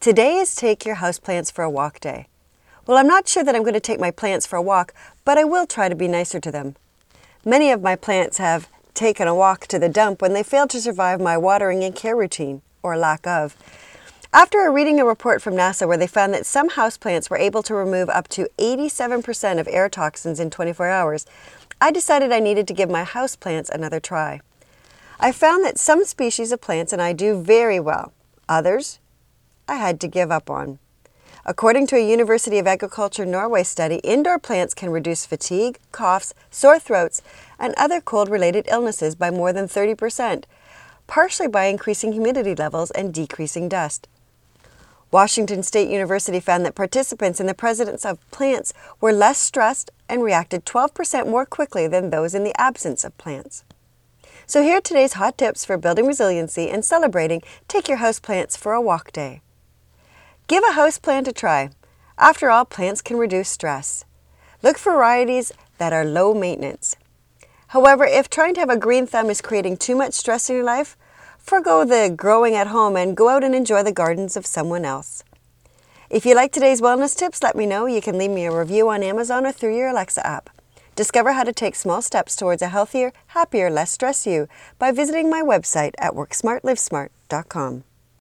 Today is Take Your Houseplants for a Walk Day. Well, I'm not sure that I'm going to take my plants for a walk, but I will try to be nicer to them. Many of my plants have taken a walk to the dump when they failed to survive my watering and care routine, or lack of. After reading a report from NASA where they found that some houseplants were able to remove up to 87% of air toxins in 24 hours, I decided I needed to give my houseplants another try. I found that some species of plants and I do very well. Others, I had to give up on. According to a University of Agriculture Norway study, indoor plants can reduce fatigue, coughs, sore throats, and other cold related illnesses by more than 30%, partially by increasing humidity levels and decreasing dust. Washington State University found that participants in the presence of plants were less stressed and reacted 12% more quickly than those in the absence of plants. So here are today's hot tips for building resiliency and celebrating Take Your House Plants for a Walk Day. Give a house plant a try. After all, plants can reduce stress. Look for varieties that are low maintenance. However, if trying to have a green thumb is creating too much stress in your life, Forgo the growing at home and go out and enjoy the gardens of someone else. If you like today's wellness tips, let me know. You can leave me a review on Amazon or through your Alexa app. Discover how to take small steps towards a healthier, happier, less stress you by visiting my website at worksmartlivesmart.com.